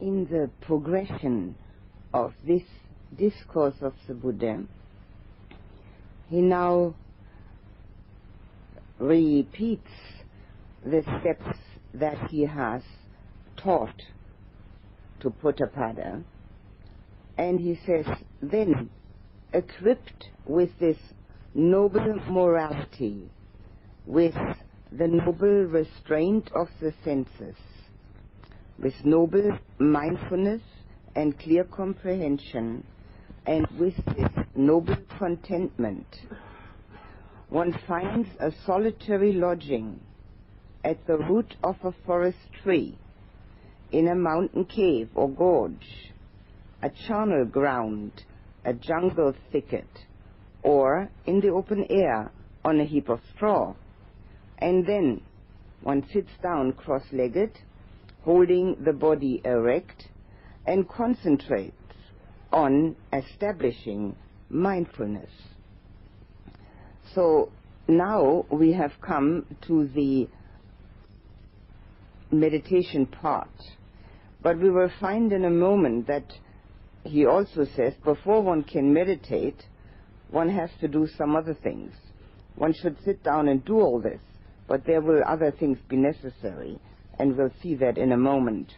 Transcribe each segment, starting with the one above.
in the progression of this discourse of the Buddha, he now repeats the steps that he has taught to Potthapada, and he says, then, equipped with this noble morality, with the noble restraint of the senses, with noble mindfulness and clear comprehension, and with this noble contentment, one finds a solitary lodging at the root of a forest tree, in a mountain cave or gorge, a charnel ground, a jungle thicket, or in the open air on a heap of straw. And then one sits down cross-legged, holding the body erect, and concentrates on establishing mindfulness. So now we have come to the meditation part. But we will find in a moment that he also says before one can meditate, one has to do some other things. One should sit down and do all this, but there will other things be necessary, and we'll see that in a moment.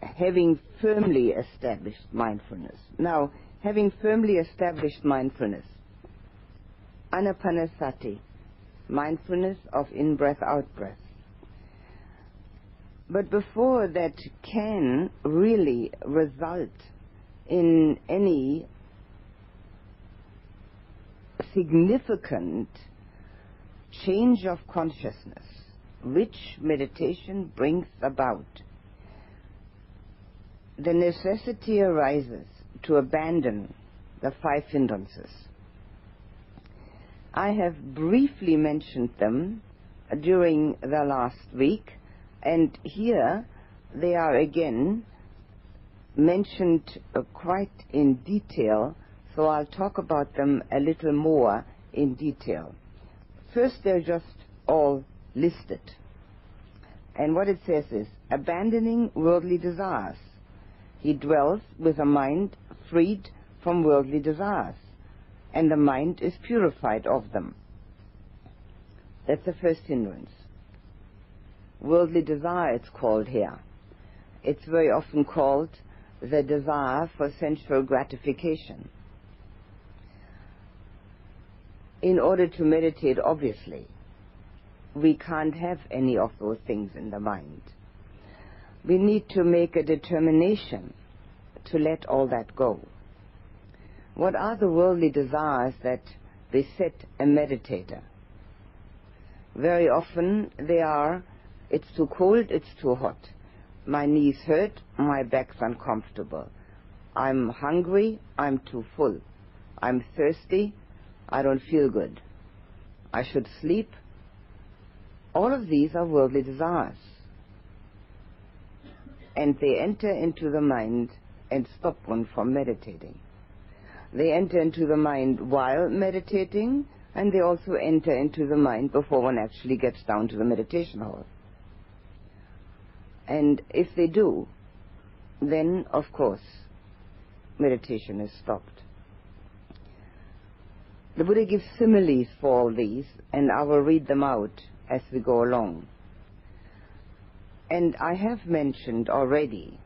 Having firmly established mindfulness. Now, having firmly established mindfulness, anapanasati, mindfulness of in breath, out breath. But before that can really result in any significant change of consciousness, which meditation brings about, the necessity arises to abandon the five hindrances. I have briefly mentioned them during the last week, and here they are again mentioned uh, quite in detail, so I'll talk about them a little more in detail. First, they're just all listed. And what it says is, abandoning worldly desires. He dwells with a mind freed from worldly desires and the mind is purified of them. That's the first hindrance. Worldly desire, it's called here. It's very often called the desire for sensual gratification. In order to meditate, obviously, we can't have any of those things in the mind. We need to make a determination to let all that go. What are the worldly desires that beset a meditator? Very often they are, it's too cold, it's too hot. My knees hurt, my back's uncomfortable. I'm hungry, I'm too full. I'm thirsty, I don't feel good. I should sleep. All of these are worldly desires. And they enter into the mind and stop one from meditating. They enter into the mind while meditating, and they also enter into the mind before one actually gets down to the meditation hall. And if they do, then, of course, meditation is stopped. The Buddha gives similes for all these, and I will read them out as we go along. And I have mentioned already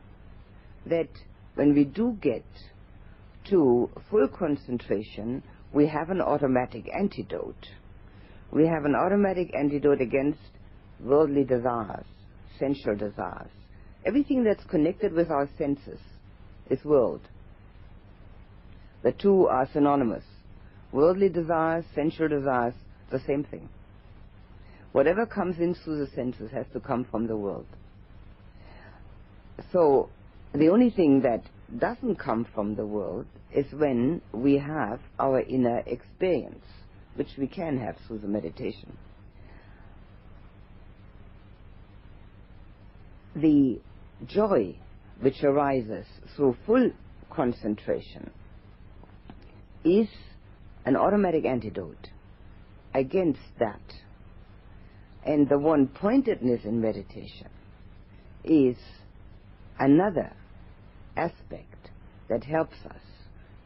that when we do get to full concentration, we have an automatic antidote. We have an automatic antidote against worldly desires, sensual desires. Everything that's connected with our senses is world. The two are synonymous. Worldly desires, sensual desires, the same thing. Whatever comes in through the senses has to come from the world. So the only thing that doesn't come from the world is when we have our inner experience, which we can have through the meditation. The joy which arises through full concentration is an automatic antidote against that. And the one pointedness in meditation is another aspect that helps us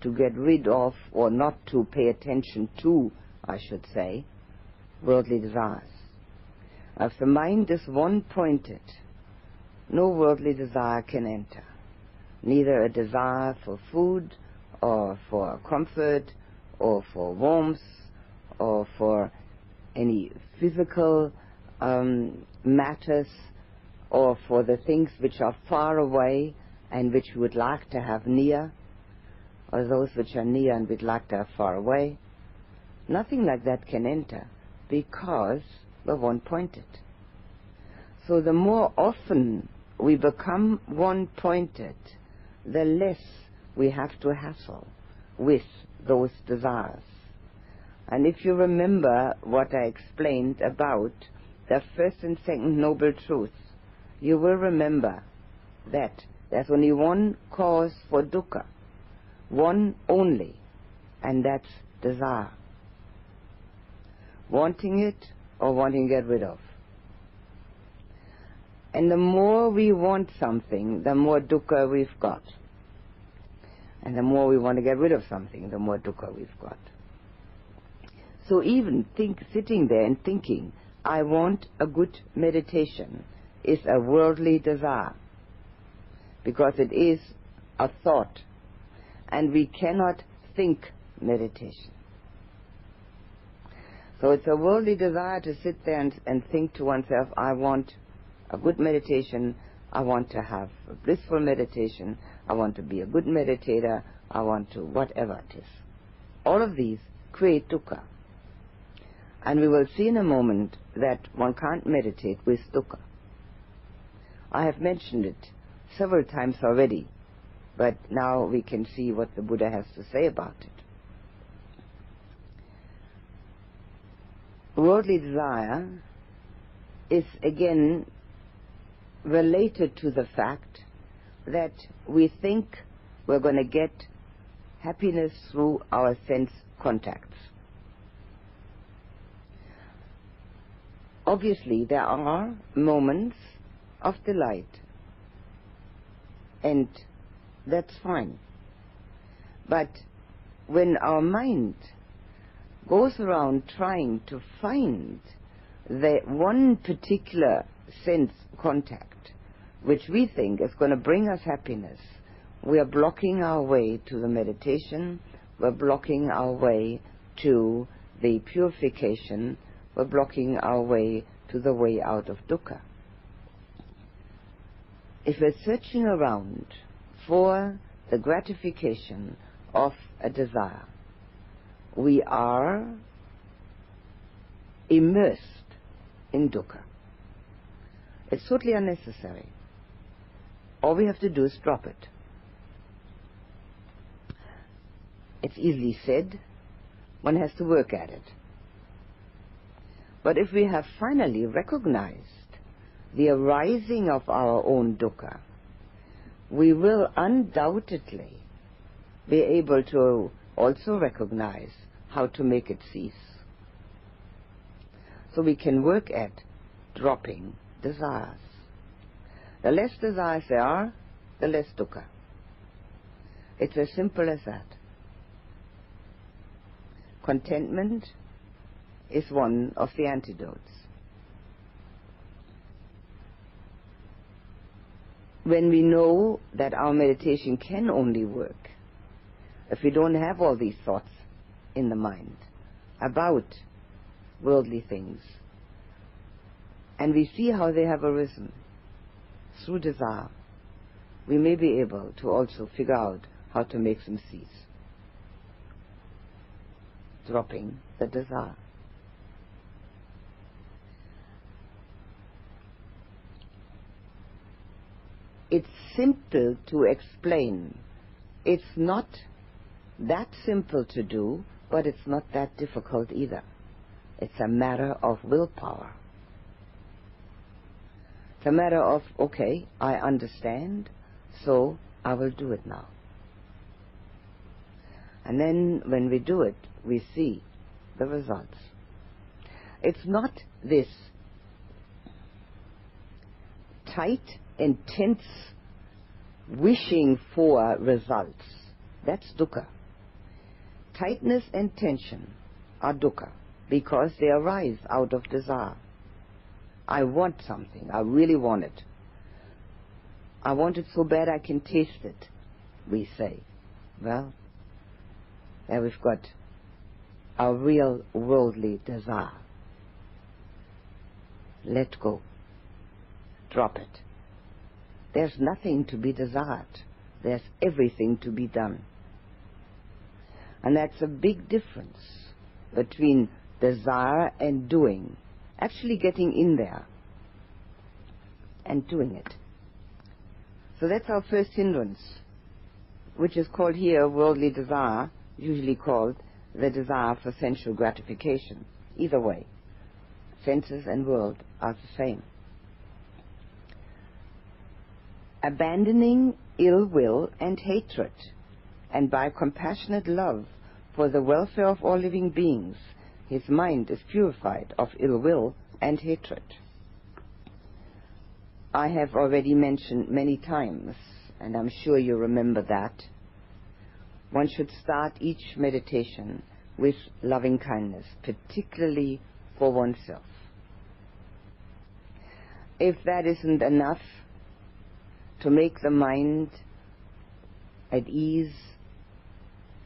to get rid of, or not to pay attention to, I should say, worldly desires. If the mind is one pointed, no worldly desire can enter. Neither a desire for food, or for comfort, or for warmth, or for any physical um, matters, or for the things which are far away and which we would like to have near, or those which are near and we'd like to have far away. Nothing like that can enter because we're one pointed. So the more often we become one pointed, the less we have to hassle with those desires. And if you remember what I explained about the first and second noble truths, you will remember that there's only one cause for dukkha, one only, and that's desire. Wanting it or wanting to get rid of. And the more we want something, the more dukkha we've got. And the more we want to get rid of something, the more dukkha we've got. So even think, sitting there and thinking, I want a good meditation, is a worldly desire. Because it is a thought. And we cannot think meditation. So it's a worldly desire to sit there and, and think to oneself, I want a good meditation, I want to have a blissful meditation, I want to be a good meditator, I want to whatever it is. All of these create dukkha. And we will see in a moment that one can't meditate with dukkha. I have mentioned it several times already, but now we can see what the Buddha has to say about it. Worldly desire is again related to the fact that we think we're going to get happiness through our sense contacts. Obviously, there are moments of delight, and that's fine. But when our mind goes around trying to find the one particular sense contact, which we think is going to bring us happiness, we are blocking our way to the meditation, we're blocking our way to the purification, we're blocking our way to the way out of dukkha. If we're searching around for the gratification of a desire, we are immersed in dukkha. It's totally unnecessary. All we have to do is drop it. It's easily said. One has to work at it. But if we have finally recognized the arising of our own dukkha, we will undoubtedly be able to also recognize how to make it cease. So we can work at dropping desires. The less desires there are, the less dukkha. It's as simple as that. Contentment is one of the antidotes. When we know that our meditation can only work if we don't have all these thoughts in the mind about worldly things, and we see how they have arisen, through desire, we may be able to also figure out how to make them cease. Dropping the desire. It's simple to explain. It's not that simple to do, but it's not that difficult either. It's a matter of willpower. It's a matter of, okay, I understand, so I will do it now. And then when we do it, we see the results. It's not this tight, intense wishing for results. That's dukkha. Tightness and tension are dukkha because they arise out of desire. I want something. I really want it. I want it so bad I can taste it, we say. Well, there we've got our real worldly desire. Let go. Drop it. There's nothing to be desired. There's everything to be done. And that's a big difference between desire and doing. Actually getting in there and doing it. So that's our first hindrance, which is called here worldly desire, usually called the desire for sensual gratification. Either way, senses and world are the same. Abandoning ill will and hatred, and by compassionate love for the welfare of all living beings, his mind is purified of ill will and hatred. I have already mentioned many times, and I'm sure you remember that, one should start each meditation with loving kindness, particularly for oneself. If that isn't enough to make the mind at ease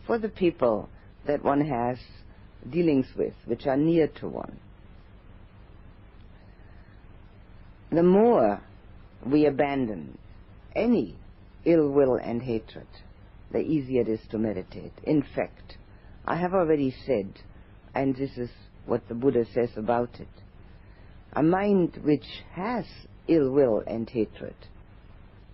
for the people that one has dealings with, which are near to one, the more we abandon any ill will and hatred, the easier it is to meditate. In fact, I have already said, and this is what the Buddha says about it, a mind which has ill will and hatred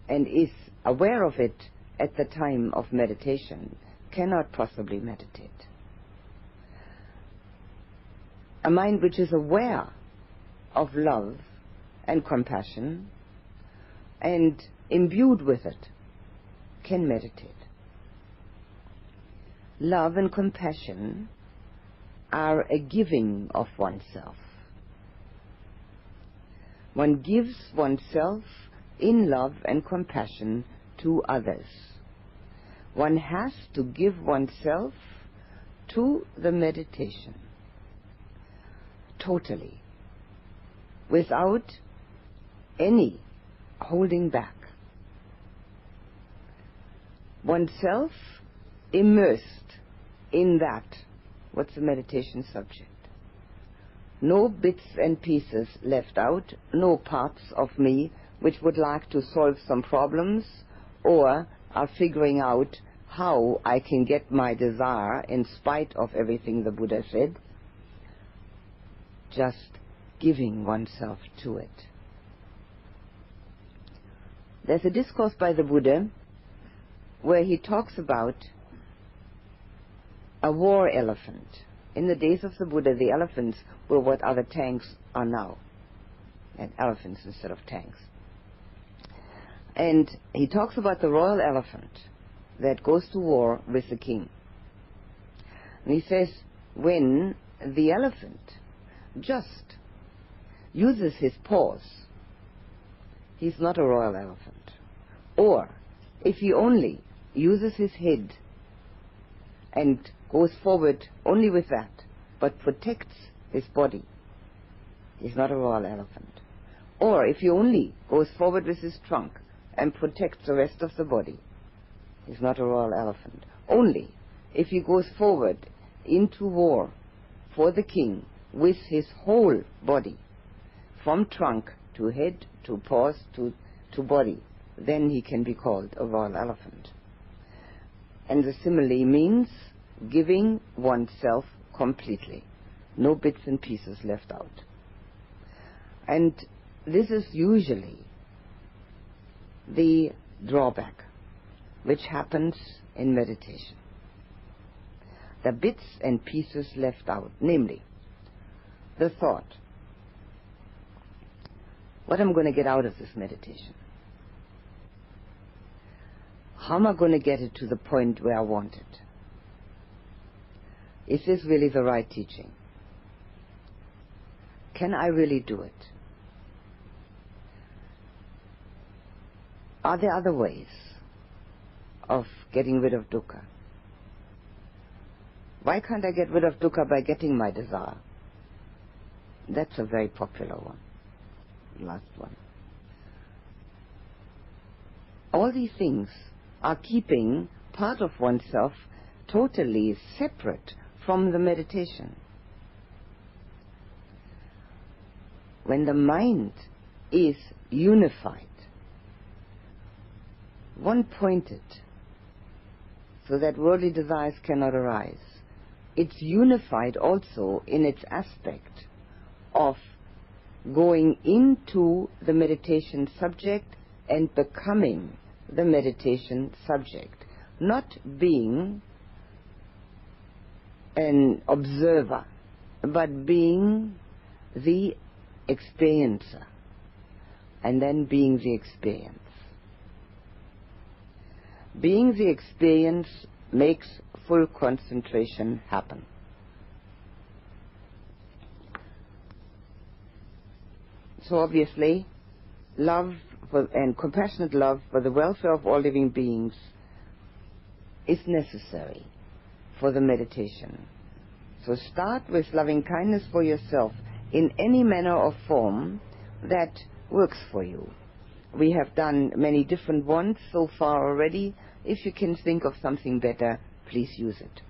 and is aware of it at the time of meditation cannot possibly meditate. A mind which is aware of love and compassion and imbued with it can meditate. Love and compassion are a giving of oneself. One gives oneself in love and compassion to others. One has to give oneself to the meditation totally without any holding back. Oneself immersed in that. What's the meditation subject? No bits and pieces left out, no parts of me which would like to solve some problems or are figuring out how I can get my desire in spite of everything the Buddha said. Just giving oneself to it. There's a discourse by the Buddha where he talks about a war elephant. In the days of the Buddha, the elephants were what other tanks are now, and elephants instead of tanks. And he talks about the royal elephant that goes to war with the king. And he says, when the elephant just uses his paws, he's not a royal elephant. Or if he only uses his head and goes forward only with that, but protects his body, he's not a royal elephant. Or if he only goes forward with his trunk and protects the rest of the body. He's not a royal elephant. Only if he goes forward into war for the king with his whole body, from trunk to head to paws to, to body, then he can be called a royal elephant. And the simile means giving oneself completely, no bits and pieces left out. And this is usually the drawback which happens in meditation. The bits and pieces left out, namely, the thought, what am I going to get out of this meditation? How am I going to get it to the point where I want it? Is this really the right teaching? Can I really do it? Are there other ways of getting rid of dukkha? Why can't I get rid of dukkha by getting my desire? That's a very popular one. Last one. All these things are keeping part of oneself totally separate from the meditation. When the mind is unified, one pointed, so that worldly desires cannot arise, it's unified also in its aspect of going into the meditation subject and becoming the meditation subject, not being an observer, but being the experiencer, and then being the experience. Being the experience makes full concentration happen. So obviously, love for, and compassionate love for the welfare of all living beings is necessary for the meditation. So start with loving kindness for yourself in any manner or form that works for you. We have done many different ones so far already. If you can think of something better, please use it.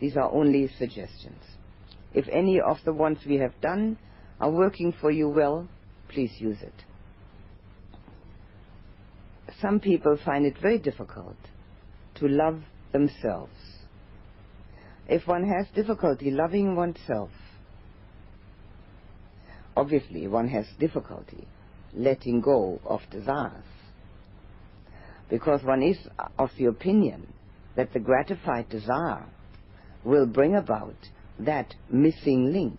These are only suggestions. If any of the ones we have done are working for you well, please use it. Some people find it very difficult to love themselves. If one has difficulty loving oneself, obviously one has difficulty letting go of desires. Because one is of the opinion that the gratified desire will bring about that missing link,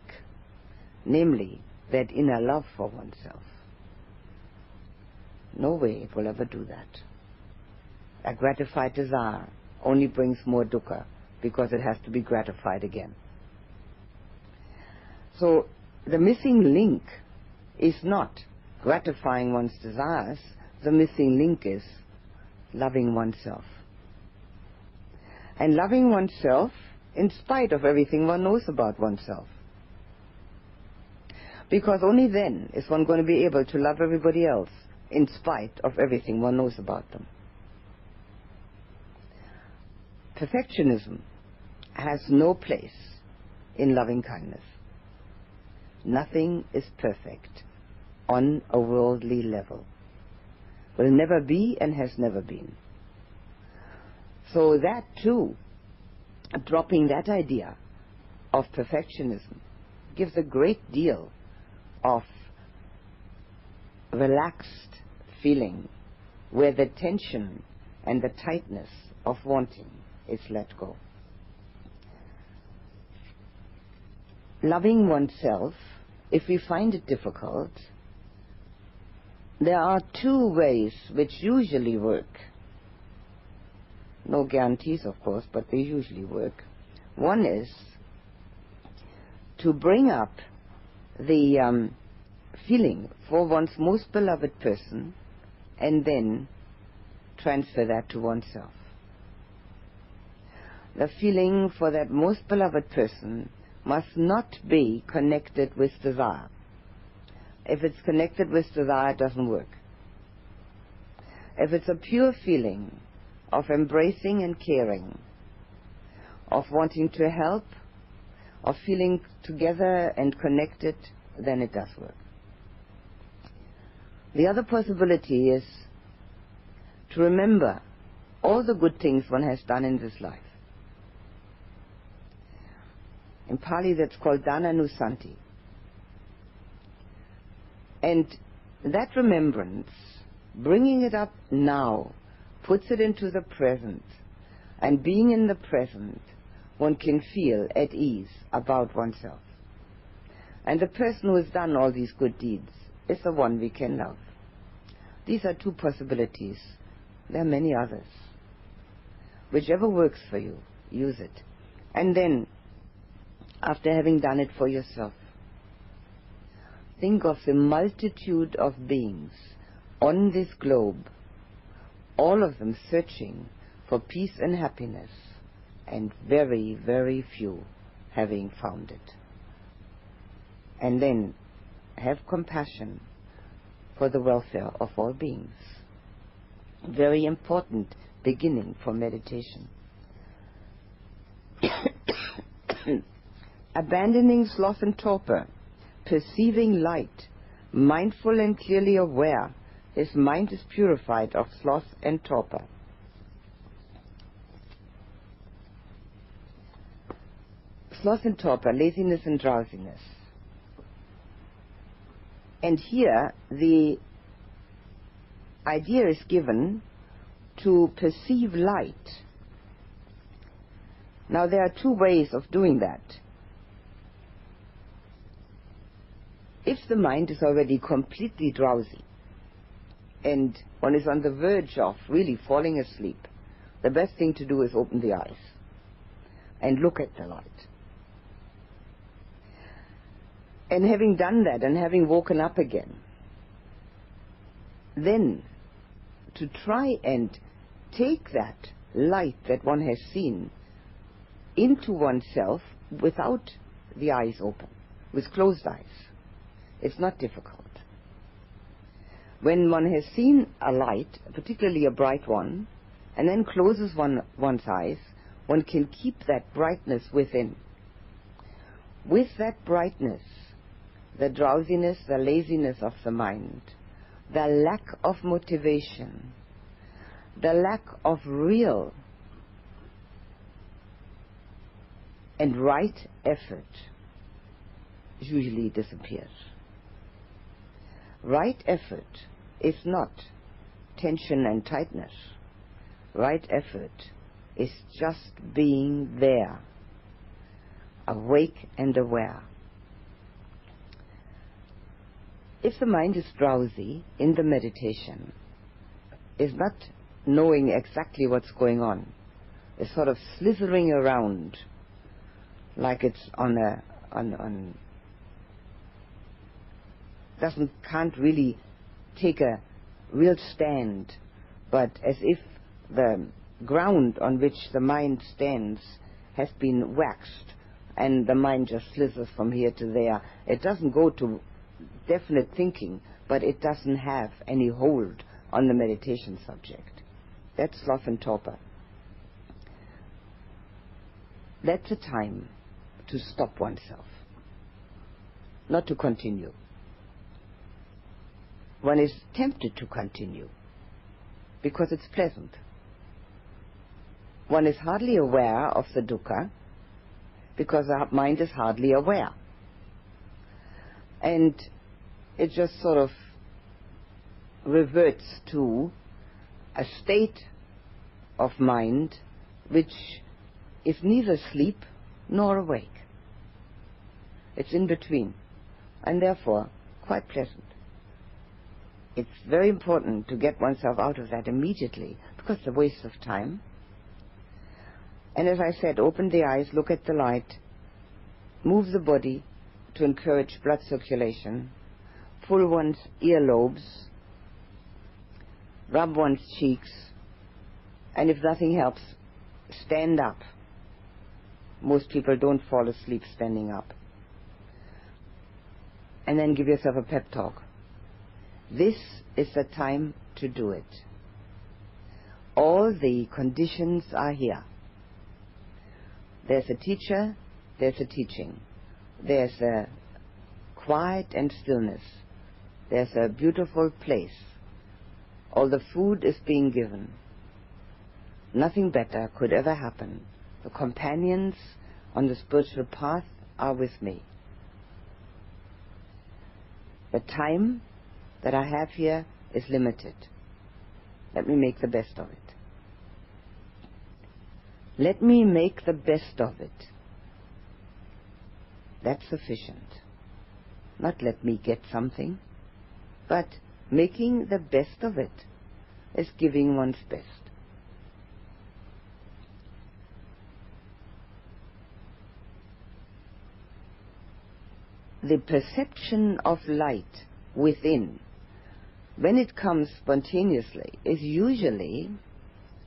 namely that inner love for oneself. No way it will ever do that. A gratified desire only brings more dukkha because it has to be gratified again. So the missing link is not gratifying one's desires, the missing link is loving oneself. And loving oneself in spite of everything one knows about oneself. Because only then is one going to be able to love everybody else in spite of everything one knows about them. Perfectionism has no place in loving kindness. Nothing is perfect on a worldly level. Will never be and has never been. So that too, dropping that idea of perfectionism gives a great deal of relaxed feeling where the tension and the tightness of wanting is let go. Loving oneself, if we find it difficult, there are two ways which usually work. No guarantees, of course, but they usually work. One is to bring up the um, feeling for one's most beloved person and then transfer that to oneself. The feeling for that most beloved person must not be connected with desire. If it's connected with desire, it doesn't work. If it's a pure feeling of embracing and caring, of wanting to help, of feeling together and connected, then it does work. The other possibility is to remember all the good things one has done in this life. In Pali, that's called Dananussati. And that remembrance, bringing it up now, puts it into the present. And being in the present, one can feel at ease about oneself. And the person who has done all these good deeds is the one we can love. These are two possibilities. There are many others. Whichever works for you, use it. And then, after having done it for yourself, think of the multitude of beings on this globe all of them searching for peace and happiness, and very, very few having found it. And then have compassion for the welfare of all beings. Very important beginning for meditation. Abandoning sloth and torpor, perceiving light, mindful and clearly aware, his mind is purified of sloth and torpor. Sloth and torpor, laziness and drowsiness. And here the idea is given to perceive light. Now there are two ways of doing that. If the mind is already completely drowsy and one is on the verge of really falling asleep, the best thing to do is open the eyes and look at the light. And having done that and having woken up again, then to try and take that light that one has seen into oneself without the eyes open, with closed eyes. It's not difficult. When one has seen a light, particularly a bright one, and then closes one, one's eyes, one can keep that brightness within. With that brightness, the drowsiness, the laziness of the mind, the lack of motivation, the lack of real and right effort usually disappears. Right effort is not tension and tightness. Right effort is just being there, awake and aware. If the mind is drowsy in the meditation, is not knowing exactly what's going on, is sort of slithering around like it's on a on on doesn't can't really take a real stand, but as if the ground on which the mind stands has been waxed and the mind just slithers from here to there. It doesn't go to definite thinking, but it doesn't have any hold on the meditation subject. That's sloth and torpor. That's a time to stop oneself, not to continue. One is tempted to continue because it's pleasant. One is hardly aware of the dukkha because our mind is hardly aware. And it just sort of reverts to a state of mind which is neither asleep nor awake. It's in between, and therefore quite pleasant. It's very important to get oneself out of that immediately because it's a waste of time. And as I said, open the eyes, look at the light, move the body to encourage blood circulation, pull one's earlobes, rub one's cheeks, and if nothing helps, stand up. Most people don't fall asleep standing up. And then give yourself a pep talk. This is the time to do it. All the conditions are here. There's a teacher, there's a teaching. There's a quiet and stillness. There's a beautiful place. All the food is being given. Nothing better could ever happen. The companions on the spiritual path are with me. The time that I have here is limited. Let me make the best of it. Let me make the best of it. That's sufficient. Not let me get something. But making the best of it is giving one's best. The perception of light within, when it comes spontaneously, is usually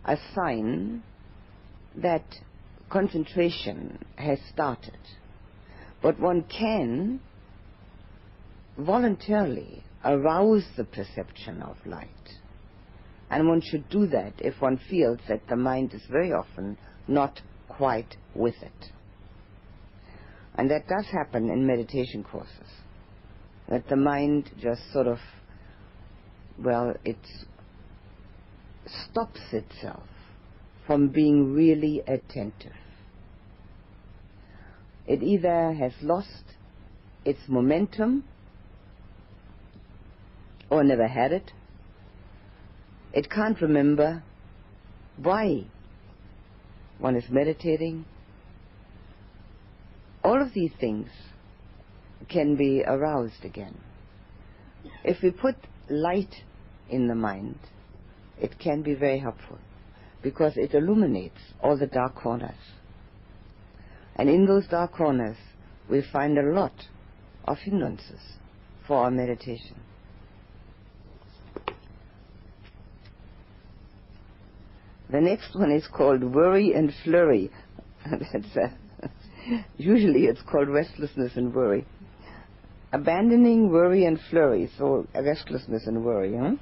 a sign that concentration has started. But one can voluntarily arouse the perception of light. And one should do that if one feels that the mind is very often not quite with it. And that does happen in meditation courses. That the mind just sort of, well, it stops itself from being really attentive. It either has lost its momentum or never had it. It can't remember why one is meditating. All of these things can be aroused again. If we put light in the mind, it can be very helpful because it illuminates all the dark corners. And in those dark corners, we find a lot of hindrances for our meditation. The next one is called worry and flurry. Uh, usually it's called restlessness and worry. Abandoning worry and flurry, so restlessness and worry. Huh?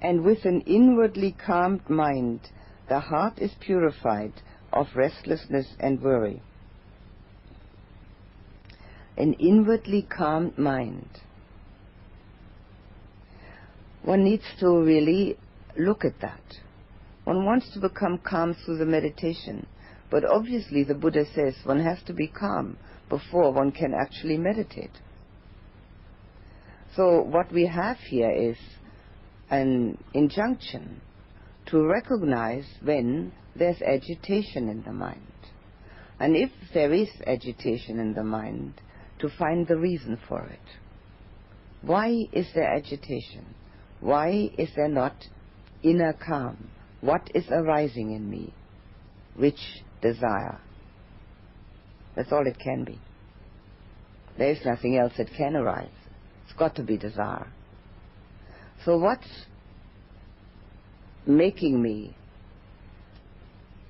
And with an inwardly calmed mind, the heart is purified of restlessness and worry. An inwardly calmed mind. One needs to really look at that. One wants to become calm through the meditation. But obviously, the Buddha says one has to be calm before one can actually meditate. So, what we have here is an injunction to recognize when there's agitation in the mind. And if there is agitation in the mind, to find the reason for it. Why is there agitation? Why is there not inner calm? What is arising in me? Which desire? That's all it can be. There is nothing else that can arise. It's got to be desire. So what's making me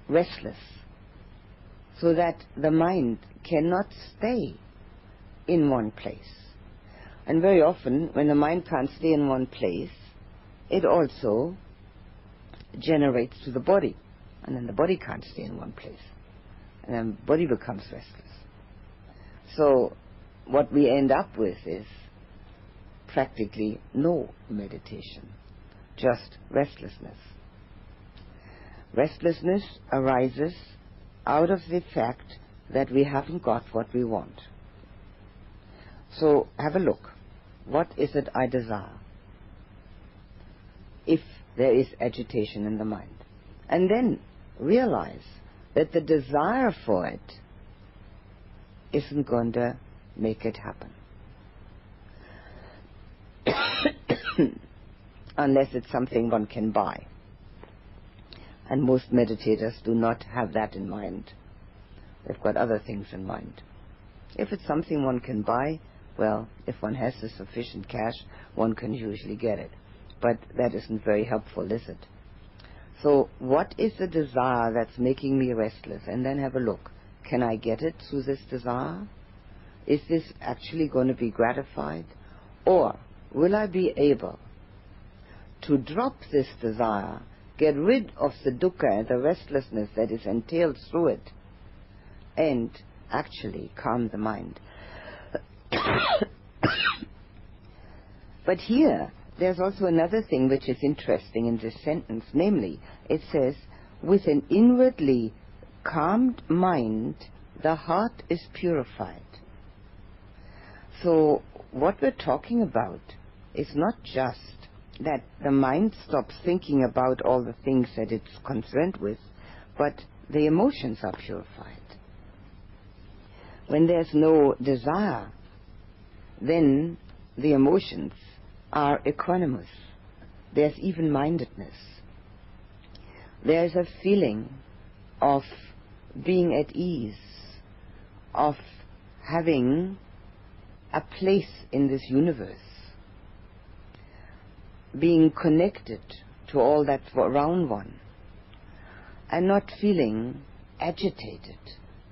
restless so that the mind cannot stay in one place? And very often, when the mind can't stay in one place, it also generates to the body. And then the body can't stay in one place. And then the body becomes restless. So what we end up with is practically no meditation, just restlessness. Restlessness arises out of the fact that we haven't got what we want. So have a look. What is it I desire? There is agitation in the mind. And then realize that the desire for it isn't going to make it happen. Unless it's something one can buy. And most meditators do not have that in mind. They've got other things in mind. If it's something one can buy, well, if one has the sufficient cash, one can usually get it but that isn't very helpful, is it? So, what is the desire that's making me restless? And then have a look. Can I get it through this desire? Is this actually going to be gratified? Or will I be able to drop this desire, get rid of the dukkha, and the restlessness that is entailed through it, and actually calm the mind? but here, there's also another thing which is interesting in this sentence, namely, it says, with an inwardly calmed mind, the heart is purified. So, what we're talking about is not just that the mind stops thinking about all the things that it's concerned with, but the emotions are purified. When there's no desire, then the emotions are equanimous. There's even mindedness. There's a feeling of being at ease, of having a place in this universe. being connected to all that's around one and not feeling agitated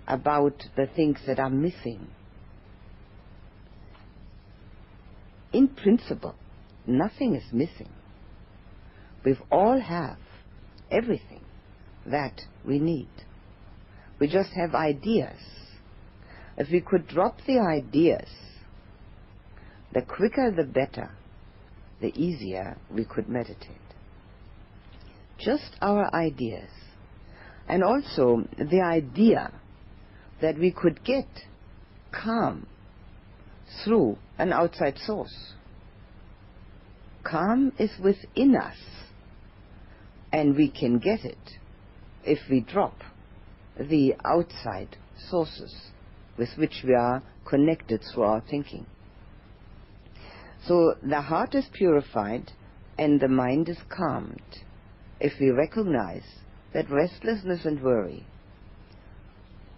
about the things that are missing. In principle, nothing is missing. We've all have everything that we need. We just have ideas. If we could drop the ideas, the quicker the better, the easier we could meditate. Just our ideas. And also the idea that we could get calm through an outside source. Calm is within us, and we can get it if we drop the outside sources with which we are connected through our thinking. So the heart is purified and the mind is calmed if we recognize that restlessness and worry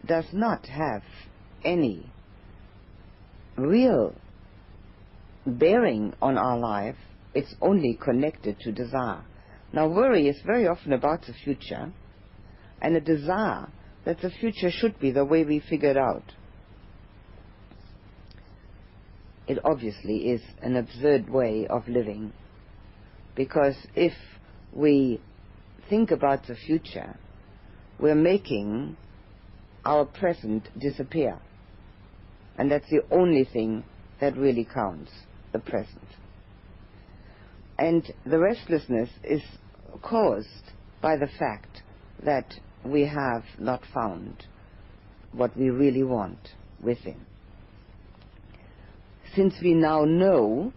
does not have any real bearing on our life, it's only connected to desire. Now, worry is very often about the future and a desire that the future should be the way we figured out. It obviously is an absurd way of living because if we think about the future, we're making our present disappear. And that's the only thing that really counts, the present. And the restlessness is caused by the fact that we have not found what we really want within. Since we now know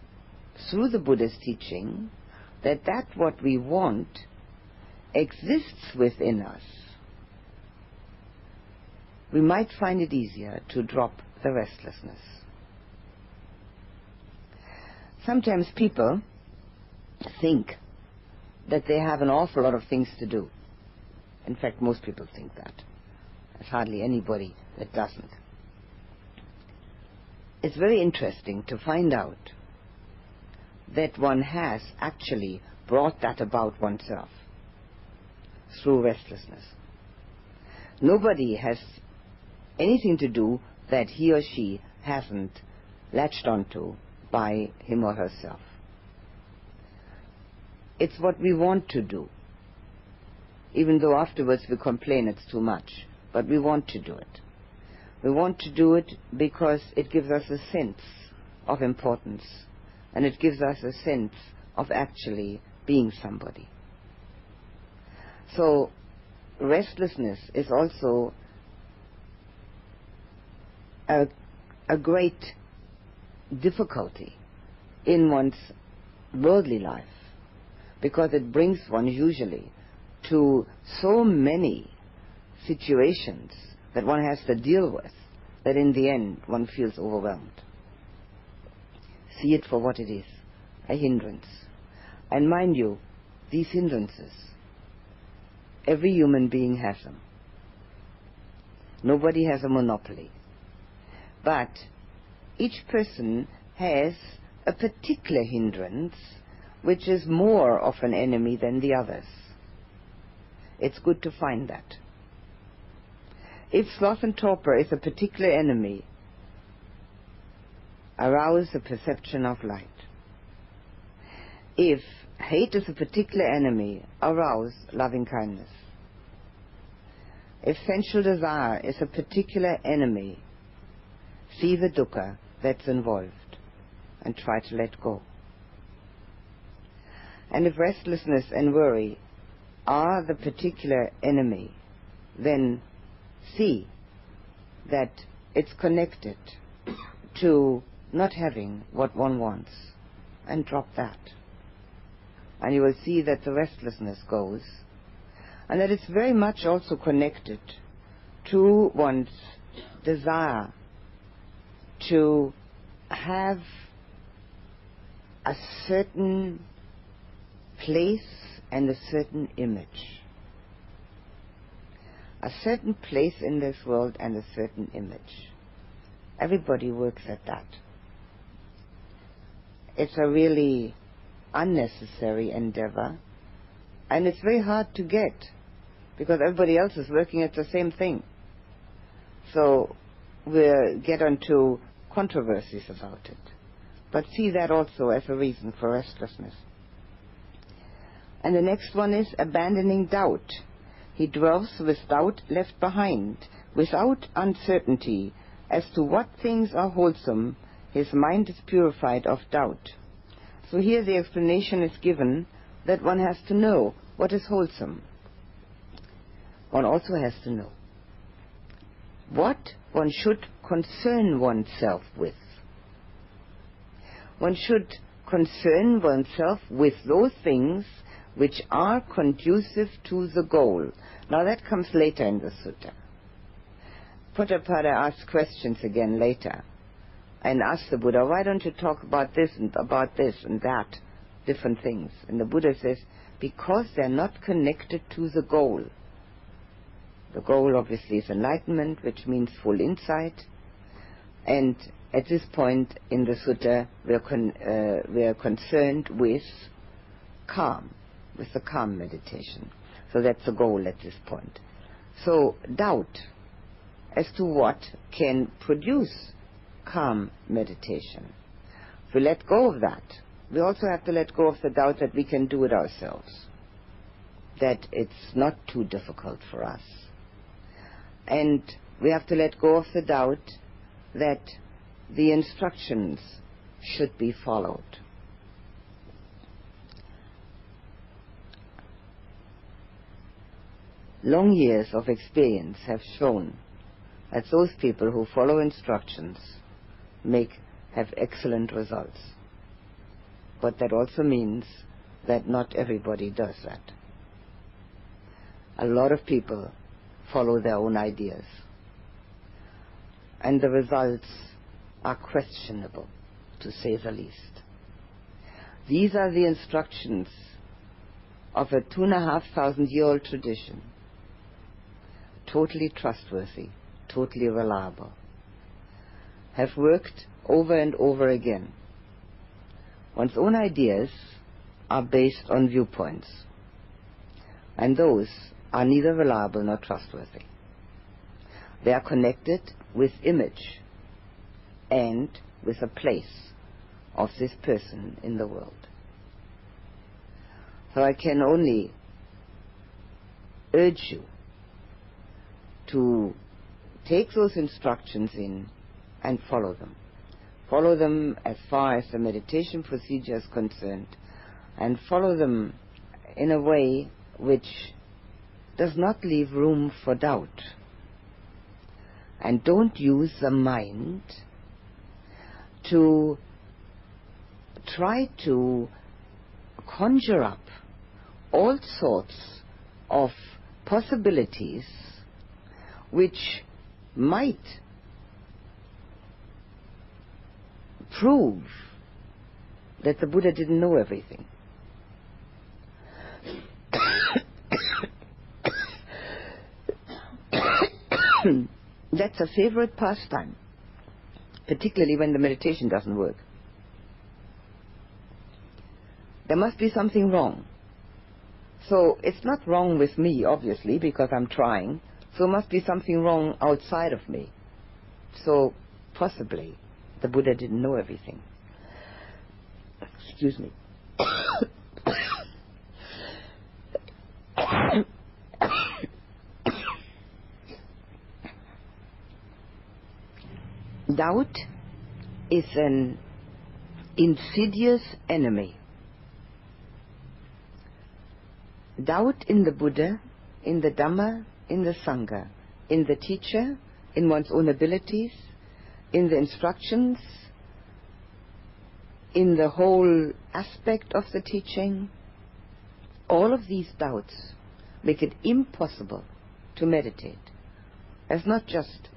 through the Buddha's teaching that that what we want exists within us, we might find it easier to drop the restlessness. Sometimes people think that they have an awful lot of things to do. In fact, most people think that. There's hardly anybody that doesn't. It's very interesting to find out that one has actually brought that about oneself through restlessness. Nobody has anything to do that he or she hasn't latched onto by him or herself. It's what we want to do, even though afterwards we complain it's too much, but we want to do it. We want to do it because it gives us a sense of importance, and it gives us a sense of actually being somebody. So, restlessness is also a, a great difficulty in one's worldly life because it brings one usually to so many situations that one has to deal with that in the end one feels overwhelmed. See it for what it is a hindrance. And mind you, these hindrances, every human being has them. Nobody has a monopoly. But each person has a particular hindrance which is more of an enemy than the others. It's good to find that. If sloth and torpor is a particular enemy, arouse the perception of light. If hate is a particular enemy, arouse loving kindness. If sensual desire is a particular enemy, see the dukkha that's involved and try to let go. And if restlessness and worry are the particular enemy, then see that it's connected to not having what one wants and drop that. And you will see that the restlessness goes and that it's very much also connected to one's desire to have a certain place and a certain image. A certain place in this world and a certain image. Everybody works at that. It's a really unnecessary endeavor, and it's very hard to get because everybody else is working at the same thing. So we'll get onto controversies about it. But see that also as a reason for restlessness. And the next one is abandoning doubt. He dwells with doubt left behind, without uncertainty as to what things are wholesome, his mind is purified of doubt. So here the explanation is given that one has to know what is wholesome. One also has to know what one should concern oneself with. One should concern oneself with those things which are conducive to the goal. Now that comes later in the sutta. Potthapada asks questions again later and asks the Buddha, why don't you talk about this and about this and that, different things? And the Buddha says, because they're not connected to the goal. The goal obviously is enlightenment, which means full insight. And at this point in the sutta, we're, con- uh, we're concerned with calm, with the calm meditation. So that's the goal at this point. So doubt as to what can produce calm meditation. If we let go of that, we also have to let go of the doubt that we can do it ourselves, that it's not too difficult for us. And we have to let go of the doubt that the instructions should be followed. Long years of experience have shown that those people who follow instructions make have excellent results. But that also means that not everybody does that. A lot of people follow their own ideas. And the results are questionable, to say the least. These are the instructions of a two and a half thousand year old tradition, totally trustworthy, totally reliable, have worked over and over again. One's own ideas are based on viewpoints, and those are neither reliable nor trustworthy. They are connected with image and with a place of this person in the world. So I can only urge you to take those instructions in and follow them. Follow them as far as the meditation procedure is concerned, and follow them in a way which does not leave room for doubt. And don't use the mind to try to conjure up all sorts of possibilities which might prove that the Buddha didn't know everything. That's a favorite pastime, particularly when the meditation doesn't work. There must be something wrong. So it's not wrong with me, obviously, because I'm trying. So must be something wrong outside of me. So possibly the Buddha didn't know everything. Excuse me. Doubt is an insidious enemy. Doubt in the Buddha, in the Dhamma, in the Sangha, in the teacher, in one's own abilities, in the instructions, in the whole aspect of the teaching. All of these doubts make it impossible to meditate. It's not just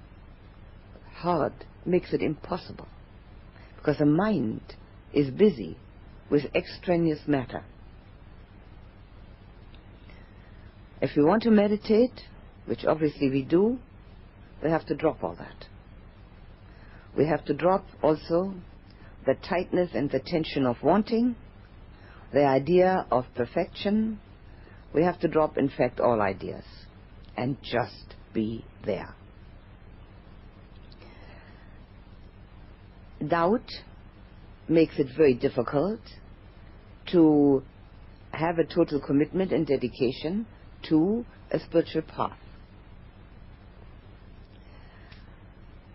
hard, makes it impossible. Because the mind is busy with extraneous matter. If we want to meditate, which obviously we do, we have to drop all that. We have to drop also the tightness and the tension of wanting. the idea of perfection, we have to drop, in fact, all ideas and just be there. Doubt makes it very difficult to have a total commitment and dedication to a spiritual path.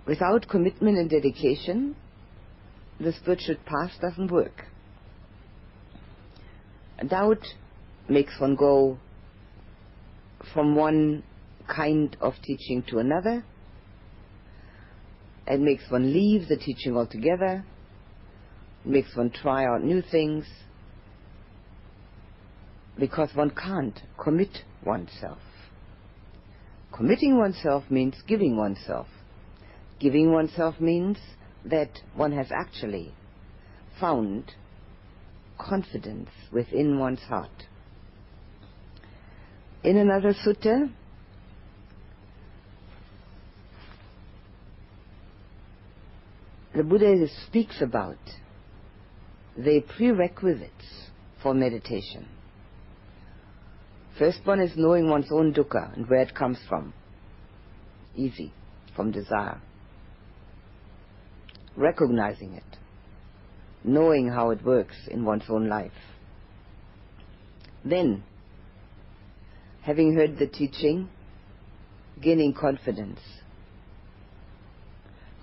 Without commitment and dedication, the spiritual path doesn't work. Doubt makes one go from one kind of teaching to another. It makes one leave the teaching altogether. It makes one try out new things. Because one can't commit oneself. Committing oneself means giving oneself. Giving oneself means that one has actually found confidence within one's heart. In another sutta, the Buddha speaks about the prerequisites for meditation. First one is knowing one's own dukkha and where it comes from. Easy, from desire recognizing it, knowing how it works in one's own life. Then, having heard the teaching, gaining confidence.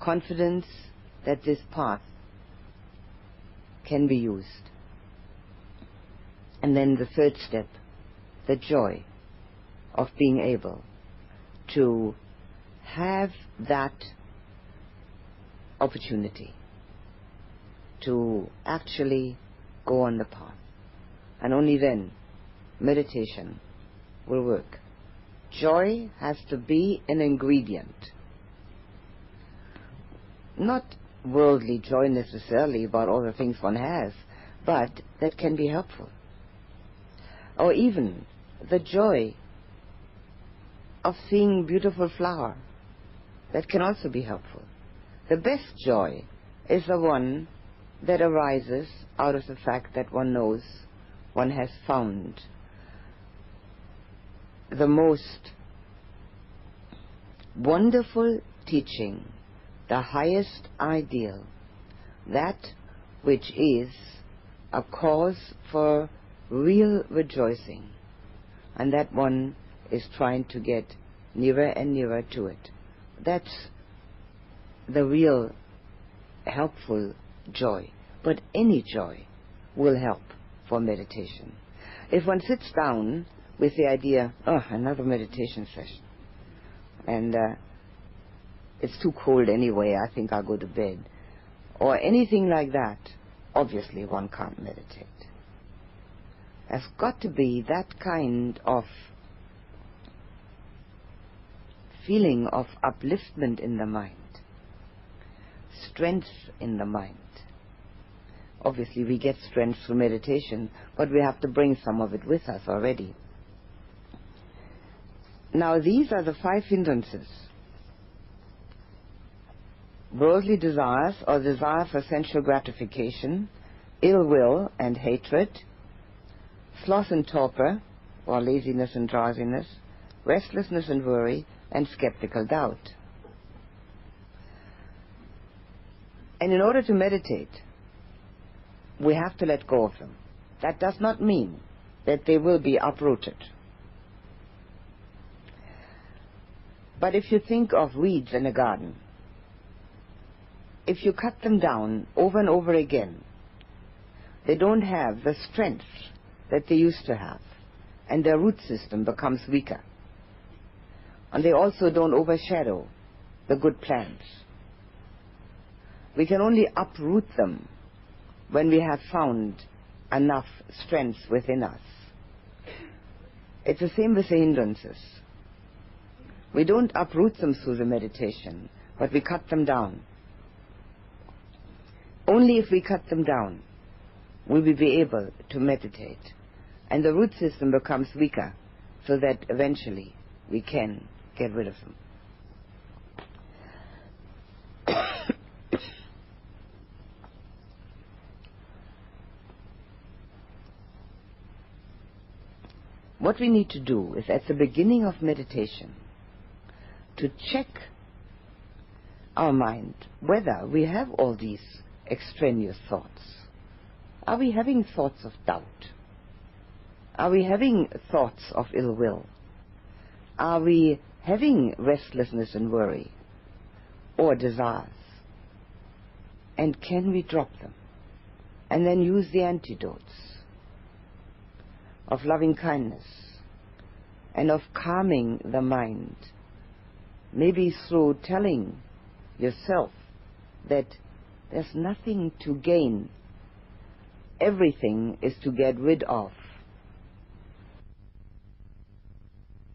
Confidence that this path can be used. And then the third step, the joy of being able to have that opportunity to actually go on the path. And only then meditation will work. Joy has to be an ingredient. Not worldly joy necessarily about all the things one has, but that can be helpful. Or even the joy of seeing beautiful flower. That can also be helpful. The best joy is the one that arises out of the fact that one knows one has found the most wonderful teaching, the highest ideal, that which is a cause for real rejoicing, and that one is trying to get nearer and nearer to it. That's the real helpful joy. But any joy will help for meditation. If one sits down with the idea, oh, another meditation session, and uh, it's too cold anyway, I think I'll go to bed, or anything like that, obviously one can't meditate. There's got to be that kind of feeling of upliftment in the mind strength in the mind. Obviously, we get strength through meditation, but we have to bring some of it with us already. Now, these are the five hindrances worldly desires or desire for sensual gratification, ill will and hatred, sloth and torpor, or laziness and drowsiness, restlessness and worry, and skeptical doubt. And in order to meditate, we have to let go of them. That does not mean that they will be uprooted. But if you think of weeds in a garden, if you cut them down over and over again, they don't have the strength that they used to have, and their root system becomes weaker. And they also don't overshadow the good plants. We can only uproot them when we have found enough strength within us. It's the same with the hindrances. We don't uproot them through the meditation, but we cut them down. Only if we cut them down will we be able to meditate. And the root system becomes weaker so that eventually we can get rid of them. What we need to do is at the beginning of meditation to check our mind whether we have all these extraneous thoughts. Are we having thoughts of doubt? Are we having thoughts of ill will? Are we having restlessness and worry or desires? And can we drop them and then use the antidotes of loving kindness and of calming the mind, maybe through telling yourself that there's nothing to gain, everything is to get rid of.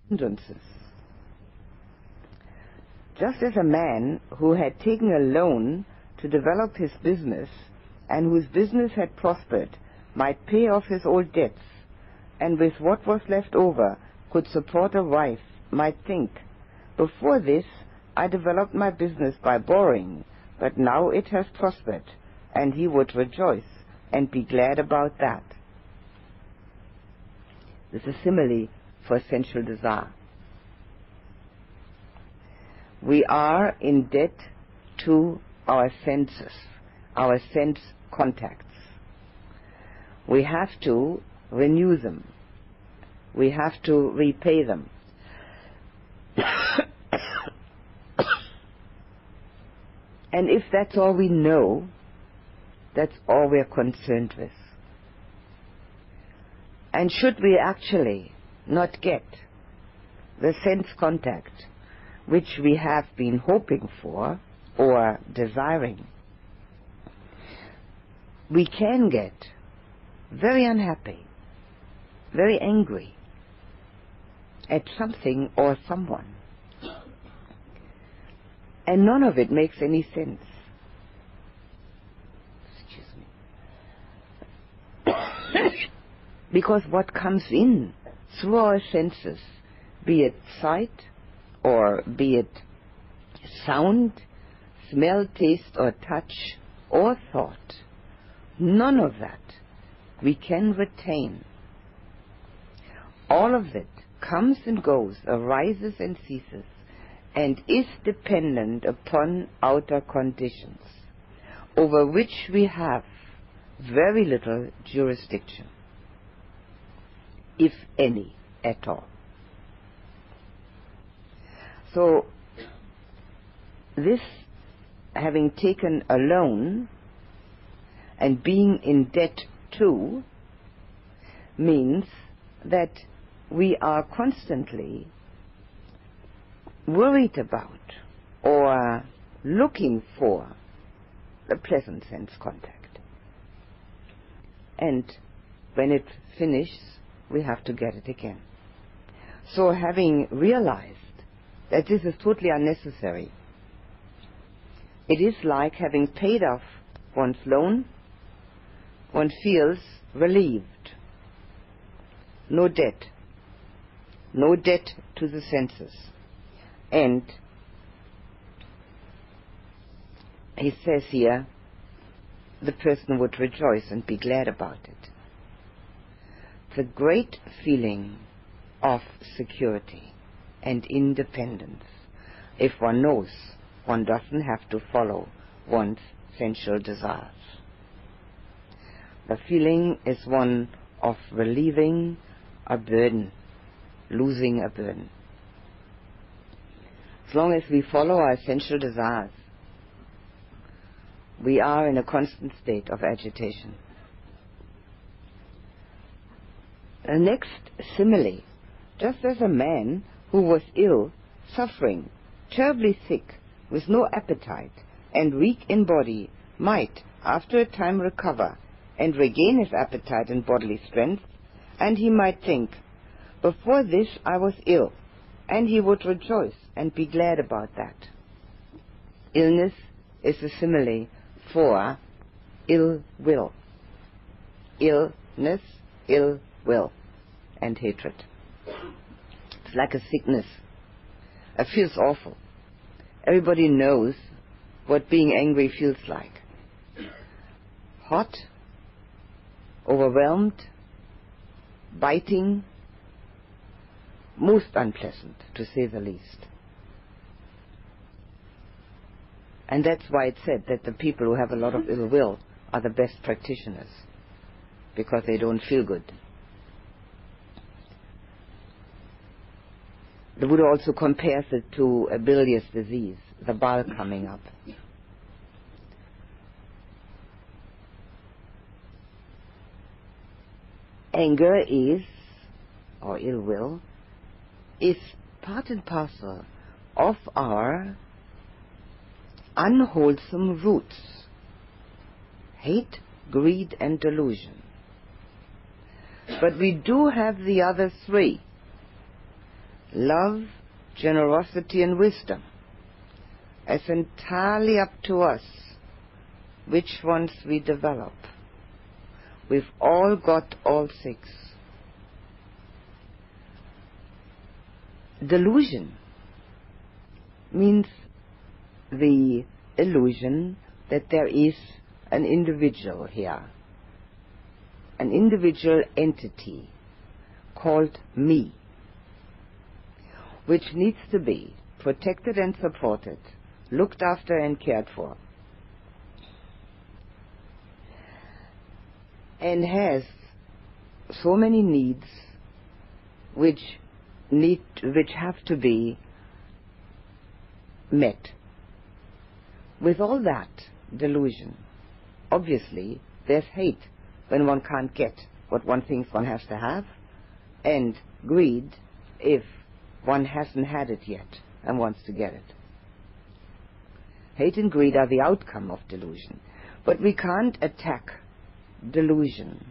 Hindrances. Just as a man who had taken a loan to develop his business and whose business had prospered might pay off his old debts and with what was left over could support a wife might think, before this I developed my business by borrowing, but now it has prospered, and he would rejoice and be glad about that. This is a simile for sensual desire. We are in debt to our senses, our sense contacts. We have to renew them. We have to repay them. and if that's all we know, that's all we're concerned with. And should we actually not get the sense contact which we have been hoping for or desiring, we can get very unhappy, very angry at something or someone. And none of it makes any sense. Excuse me. because what comes in through our senses, be it sight or be it sound, smell, taste, or touch, or thought, none of that we can retain. All of it comes and goes, arises and ceases, and is dependent upon outer conditions, over which we have very little jurisdiction if any at all. So, this having taken a loan and being in debt to means that we are constantly worried about or looking for the pleasant sense contact. And when it finishes, we have to get it again. So having realized that this is totally unnecessary, it is like having paid off one's loan, one feels relieved. No debt. No debt to the senses. And he says here, the person would rejoice and be glad about it the great feeling of security and independence if one knows one doesn't have to follow one's sensual desires. The feeling is one of relieving a burden, losing a burden. As long as we follow our essential desires, we are in a constant state of agitation. The next simile, just as a man who was ill, suffering, terribly sick, with no appetite, and weak in body, might, after a time, recover and regain his appetite and bodily strength, and he might think, Before this I was ill, and he would rejoice and be glad about that. Illness is a simile for ill will. Illness, ill will and hatred. It's like a sickness. It feels awful. Everybody knows what being angry feels like. Hot, overwhelmed, biting, most unpleasant, to say the least. And that's why it's said that the people who have a lot of ill will are the best practitioners, because they don't feel good. The Buddha also compares it to a bilious disease, the bile coming up. Anger is, or ill will, is part and parcel of our unwholesome roots hate, greed, and delusion. But we do have the other three love, generosity, and wisdom. It's entirely up to us which ones we develop. We've all got all six. Delusion means the illusion that there is an individual here, an individual entity called me, which needs to be protected and supported, looked after and cared for, and has so many needs which which have to be met. With all that delusion, obviously there's hate when one can't get what one thinks one has to have, and greed if one hasn't had it yet and wants to get it. Hate and greed are the outcome of delusion, but we can't attack delusion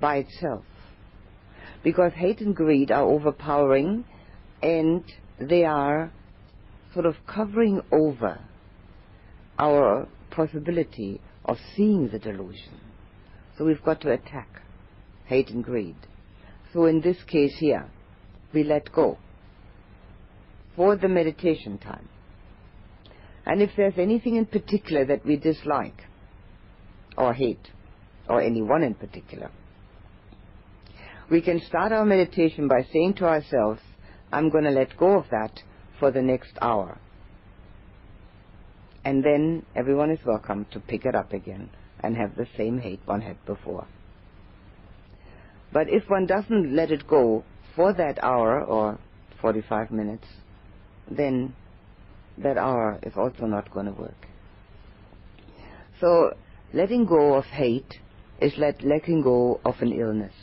by itself because hate and greed are overpowering and they are sort of covering over our possibility of seeing the delusion. So we've got to attack hate and greed. So in this case here, we let go for the meditation time. And if there's anything in particular that we dislike or hate, or anyone in particular, we can start our meditation by saying to ourselves, I'm going to let go of that for the next hour. And then everyone is welcome to pick it up again and have the same hate one had before. But if one doesn't let it go for that hour or 45 minutes, then that hour is also not going to work. So letting go of hate is like letting go of an illness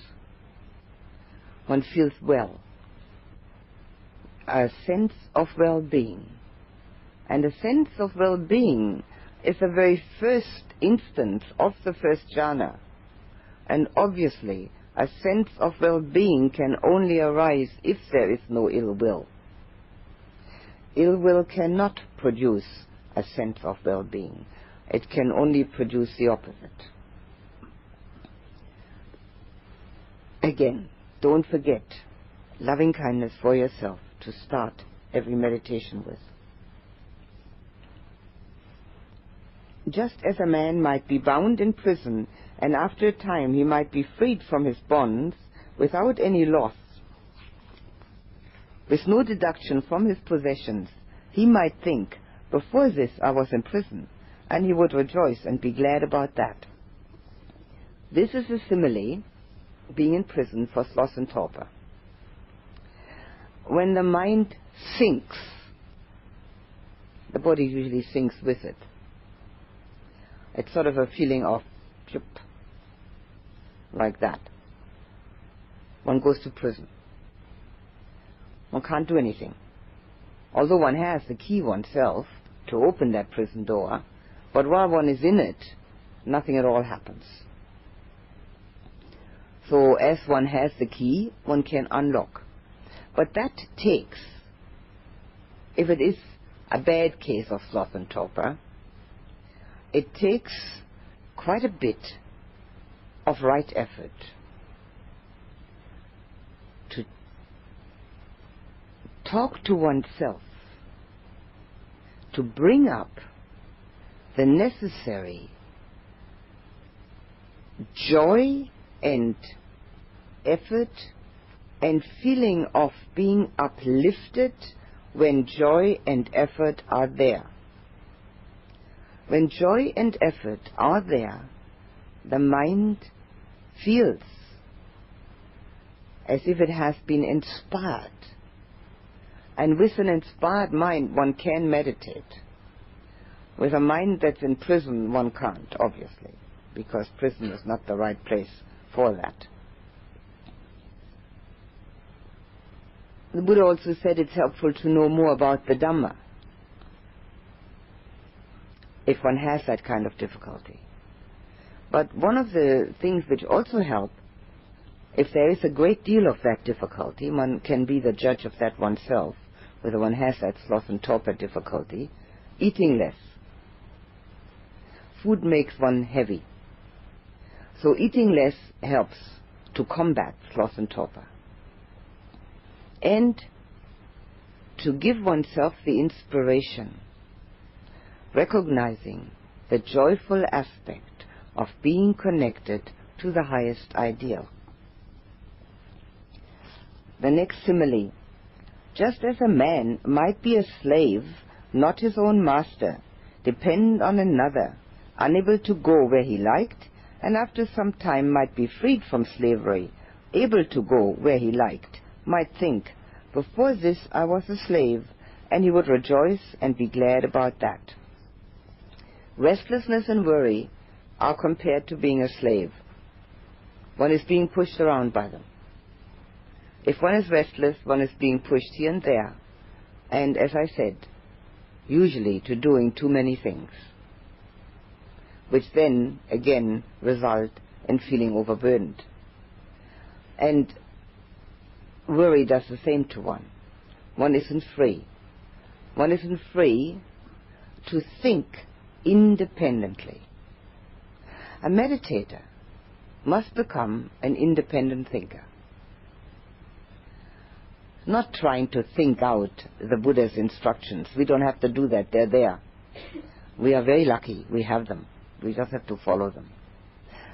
one feels well, a sense of well-being. And a sense of well-being is the very first instance of the first jhana. And obviously, a sense of well-being can only arise if there is no ill will. Ill will cannot produce a sense of well-being. It can only produce the opposite. Again, don't forget loving kindness for yourself to start every meditation with. Just as a man might be bound in prison and after a time he might be freed from his bonds without any loss, with no deduction from his possessions, he might think, before this I was in prison, and he would rejoice and be glad about that. This is a simile being in prison for sloth and torpor. When the mind sinks, the body usually sinks with it. It's sort of a feeling of like that. One goes to prison. One can't do anything. Although one has the key oneself to open that prison door, but while one is in it, nothing at all happens. So as one has the key, one can unlock. But that takes, if it is a bad case of sloth and torpor, it takes quite a bit of right effort to talk to oneself, to bring up the necessary joy and effort and feeling of being uplifted when joy and effort are there. When joy and effort are there, the mind feels as if it has been inspired. And with an inspired mind, one can meditate. With a mind that's in prison, one can't, obviously, because prison is not the right place for that. The Buddha also said it's helpful to know more about the Dhamma if one has that kind of difficulty. But one of the things which also help, if there is a great deal of that difficulty, one can be the judge of that oneself, whether one has that sloth and torpor difficulty, eating less. Food makes one heavy. So eating less helps to combat sloth and torpor. And to give oneself the inspiration, recognizing the joyful aspect of being connected to the highest ideal. The next simile. Just as a man might be a slave, not his own master, dependent on another, unable to go where he liked, and after some time might be freed from slavery, able to go where he liked, might think, Before this I was a slave, and he would rejoice and be glad about that. Restlessness and worry are compared to being a slave. One is being pushed around by them. If one is restless, one is being pushed here and there, and as I said, usually to doing too many things which then again result in feeling overburdened. And worry does the same to one. One isn't free. One isn't free to think independently. A meditator must become an independent thinker. Not trying to think out the Buddha's instructions. We don't have to do that. They're there. We are very lucky. We have them. We just have to follow them.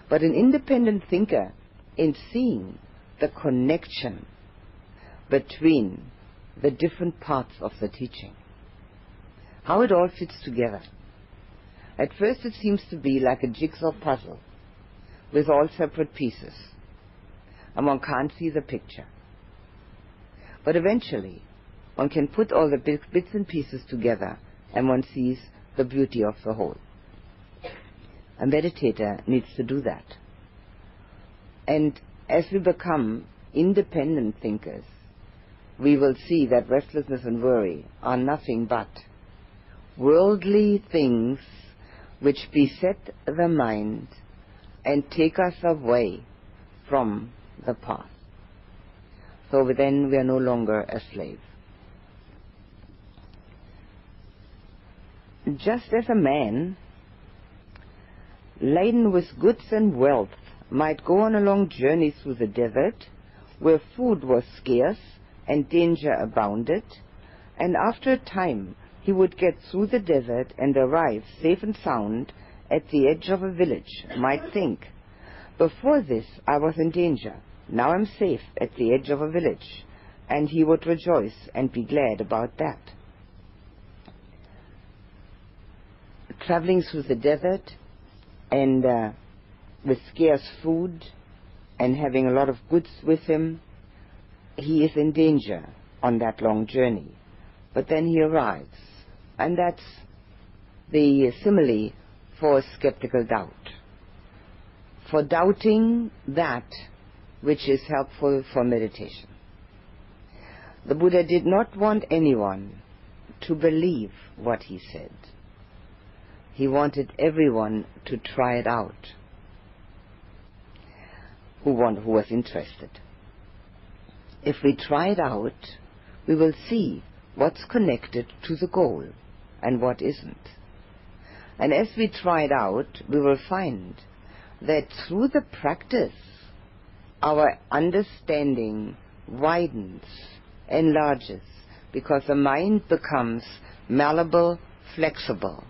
But an independent thinker, in seeing the connection between the different parts of the teaching, how it all fits together. At first, it seems to be like a jigsaw puzzle with all separate pieces, and one can't see the picture. But eventually, one can put all the bits and pieces together, and one sees the beauty of the whole. A meditator needs to do that. And as we become independent thinkers, we will see that restlessness and worry are nothing but worldly things which beset the mind and take us away from the path. So then we are no longer a slave. Just as a man laden with goods and wealth, might go on a long journey through the desert, where food was scarce and danger abounded, and after a time he would get through the desert and arrive safe and sound at the edge of a village, might think, Before this I was in danger, now I'm safe at the edge of a village, and he would rejoice and be glad about that. Traveling through the desert, and uh, with scarce food and having a lot of goods with him, he is in danger on that long journey. But then he arrives, and that's the simile for skeptical doubt. For doubting that which is helpful for meditation. The Buddha did not want anyone to believe what he said. He wanted everyone to try it out who, want, who was interested. If we try it out, we will see what's connected to the goal and what isn't. And as we try it out, we will find that through the practice, our understanding widens, enlarges, because the mind becomes malleable, flexible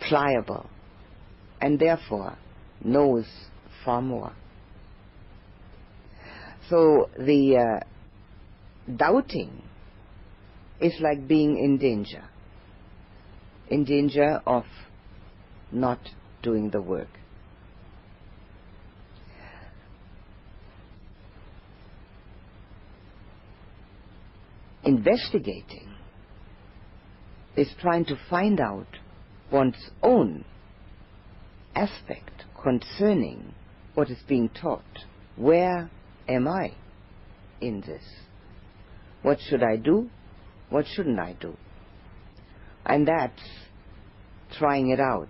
pliable, and therefore knows far more. So the uh, doubting is like being in danger, in danger of not doing the work. Investigating is trying to find out one's own aspect concerning what is being taught. Where am I in this? What should I do? What shouldn't I do? And that's trying it out.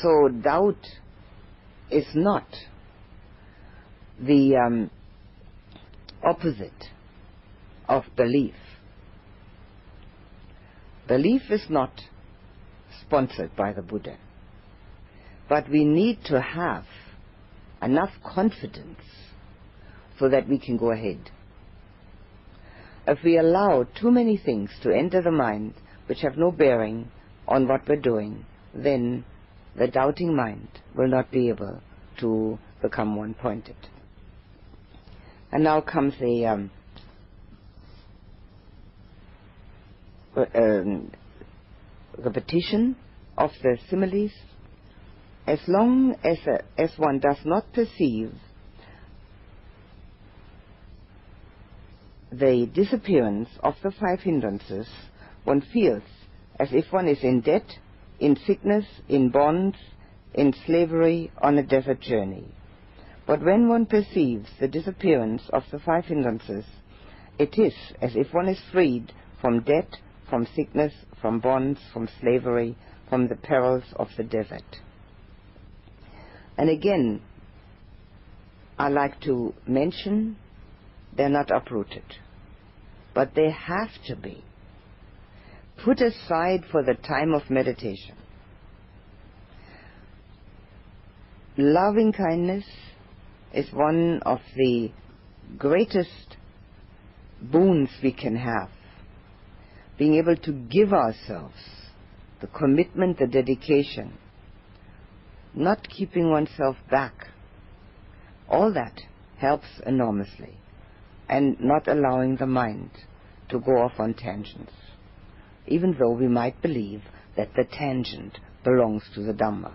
So doubt is not the um, opposite of belief. Belief is not sponsored by the Buddha. But we need to have enough confidence so that we can go ahead. If we allow too many things to enter the mind which have no bearing on what we're doing, then the doubting mind will not be able to become one pointed. And now comes the um, um, repetition of the similes. As long as, one does not perceive the disappearance of the five hindrances, one feels as if one is in debt, in sickness, in bonds, in slavery, on a desert journey. But when one perceives the disappearance of the five hindrances, it is as if one is freed from debt, from sickness, from bonds, from slavery, from the perils of the desert. And again, I like to mention they're not uprooted, but they have to be put aside for the time of meditation. Loving kindness is one of the greatest boons we can have being able to give ourselves the commitment, the dedication, not keeping oneself back. All that helps enormously, and not allowing the mind to go off on tangents, even though we might believe that the tangent belongs to the Dhamma.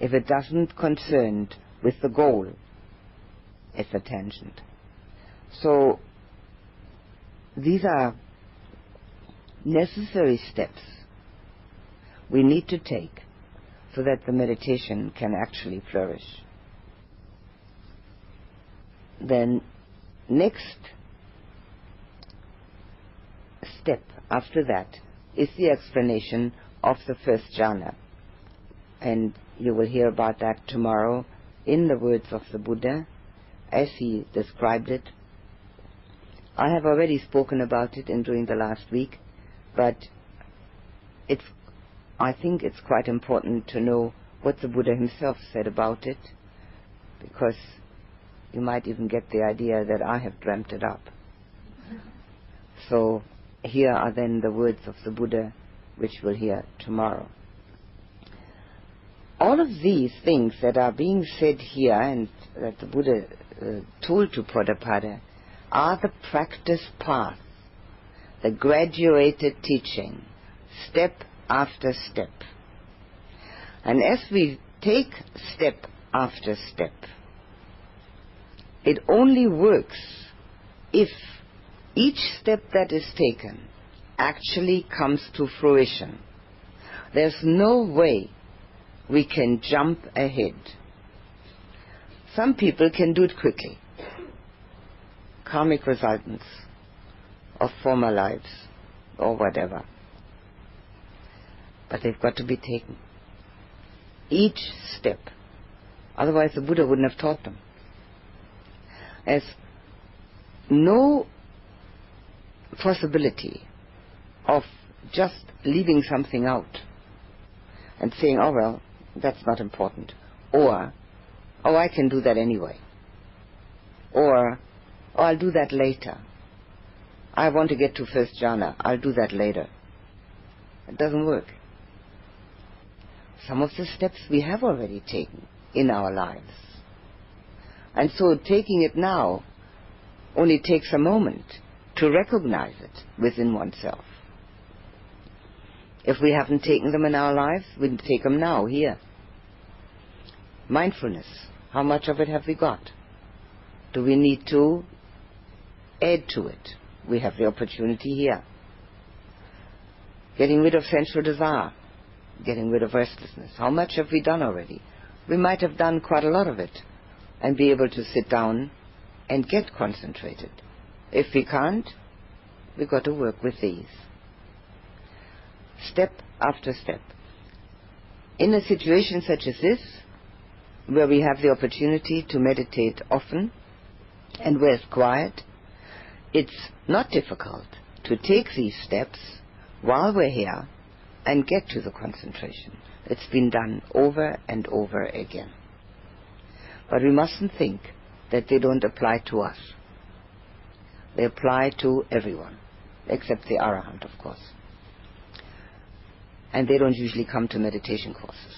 If it doesn't concern with the goal, it's a tangent. So these are necessary steps we need to take so that the meditation can actually flourish. Then, next step after that is the explanation of the first jhana. And you will hear about that tomorrow in the words of the Buddha as he described it. I have already spoken about it in during the last week, but it's, I think it's quite important to know what the Buddha himself said about it, because you might even get the idea that I have dreamt it up. So here are then the words of the Buddha, which we'll hear tomorrow. All of these things that are being said here and that the Buddha uh, told to Potthapada are the practice path the graduated teaching, step after step. And as we take step after step, it only works if each step that is taken actually comes to fruition. There's no way we can jump ahead. Some people can do it quickly. Karmic resultants of former lives or whatever. But they've got to be taken. Each step. Otherwise, the Buddha wouldn't have taught them. As no possibility of just leaving something out and saying, oh well, that's not important. Or, oh, I can do that anyway. Or, oh, I'll do that later. I want to get to first jhana. I'll do that later. It doesn't work. Some of the steps we have already taken in our lives. And so taking it now only takes a moment to recognize it within oneself. If we haven't taken them in our lives, we take them now, here. Mindfulness. How much of it have we got? Do we need to add to it? We have the opportunity here. Getting rid of sensual desire. Getting rid of restlessness. How much have we done already? We might have done quite a lot of it and be able to sit down and get concentrated. If we can't, we've got to work with these. Step after step. In a situation such as this, where we have the opportunity to meditate often and where it's quiet, it's not difficult to take these steps while we're here and get to the concentration. It's been done over and over again. But we mustn't think that they don't apply to us. They apply to everyone, except the Arahant, of course. And they don't usually come to meditation courses.